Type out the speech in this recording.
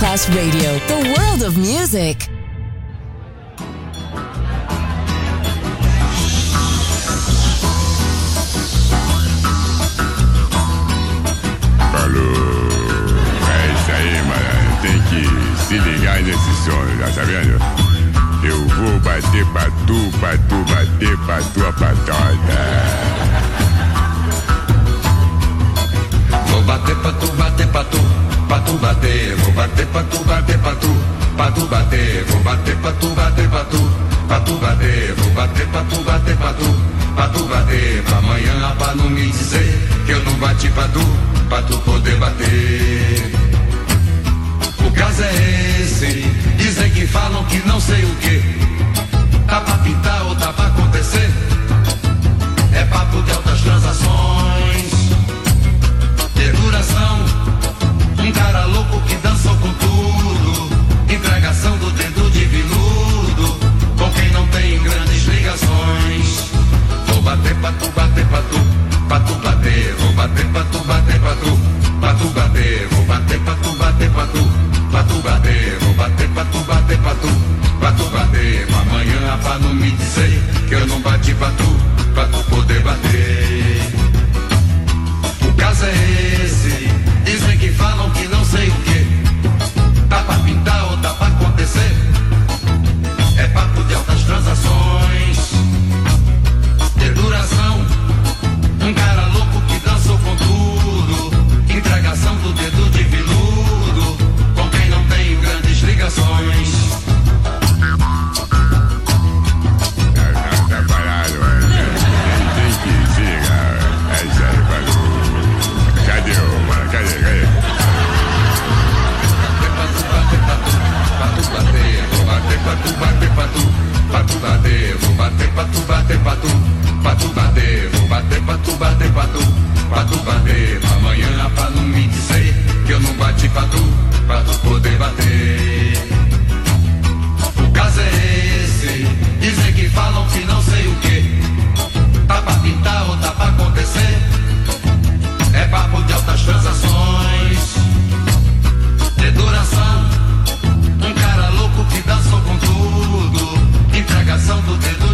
Masterclass Radio, the world of music. Falou. É isso aí, mano. Tem se ligar nesse som, já tá vendo? Eu vou bater pra tu, bater pra tua patota. Bater. Pra tu, bater pra tu, pra tu bater. Vou bater pra tu, bater pra tu, pra tu bater. Vou bater pra tu, bater pra tu, pra tu bater. Pra amanhã pra não me dizer que eu não bati pra tu, pra tu poder bater. O caso é esse, dizem que falam que não sei o que. Tá pra pintar ou tá pra acontecer? É papo de altas transações duração. Um cara bater. Vou bater pra tu, bater pra tu, pra tu bater. Vou bater pra tu, bater pra tu, pra tu bater. Vou bater pra tu, bater pra tu, pra tu bater. Pra amanhã pra não me dizer que eu não bati pra tu, pra tu poder bater. O caso é esse. Dizem que falam que não sei o que. Tá pra pintar ou tá pra acontecer? É papo de altas transações. Bater, vou bater pra tu, bater pra tu, pra tu bater, amanhã pra não me dizer que eu não bati pra tu, pra tu poder bater. O caso é esse, dizem que falam que não sei o que, tá pra pintar ou tá pra acontecer, é papo de altas transações, de duração. Um cara louco que dançou com tudo. Entregação do dedo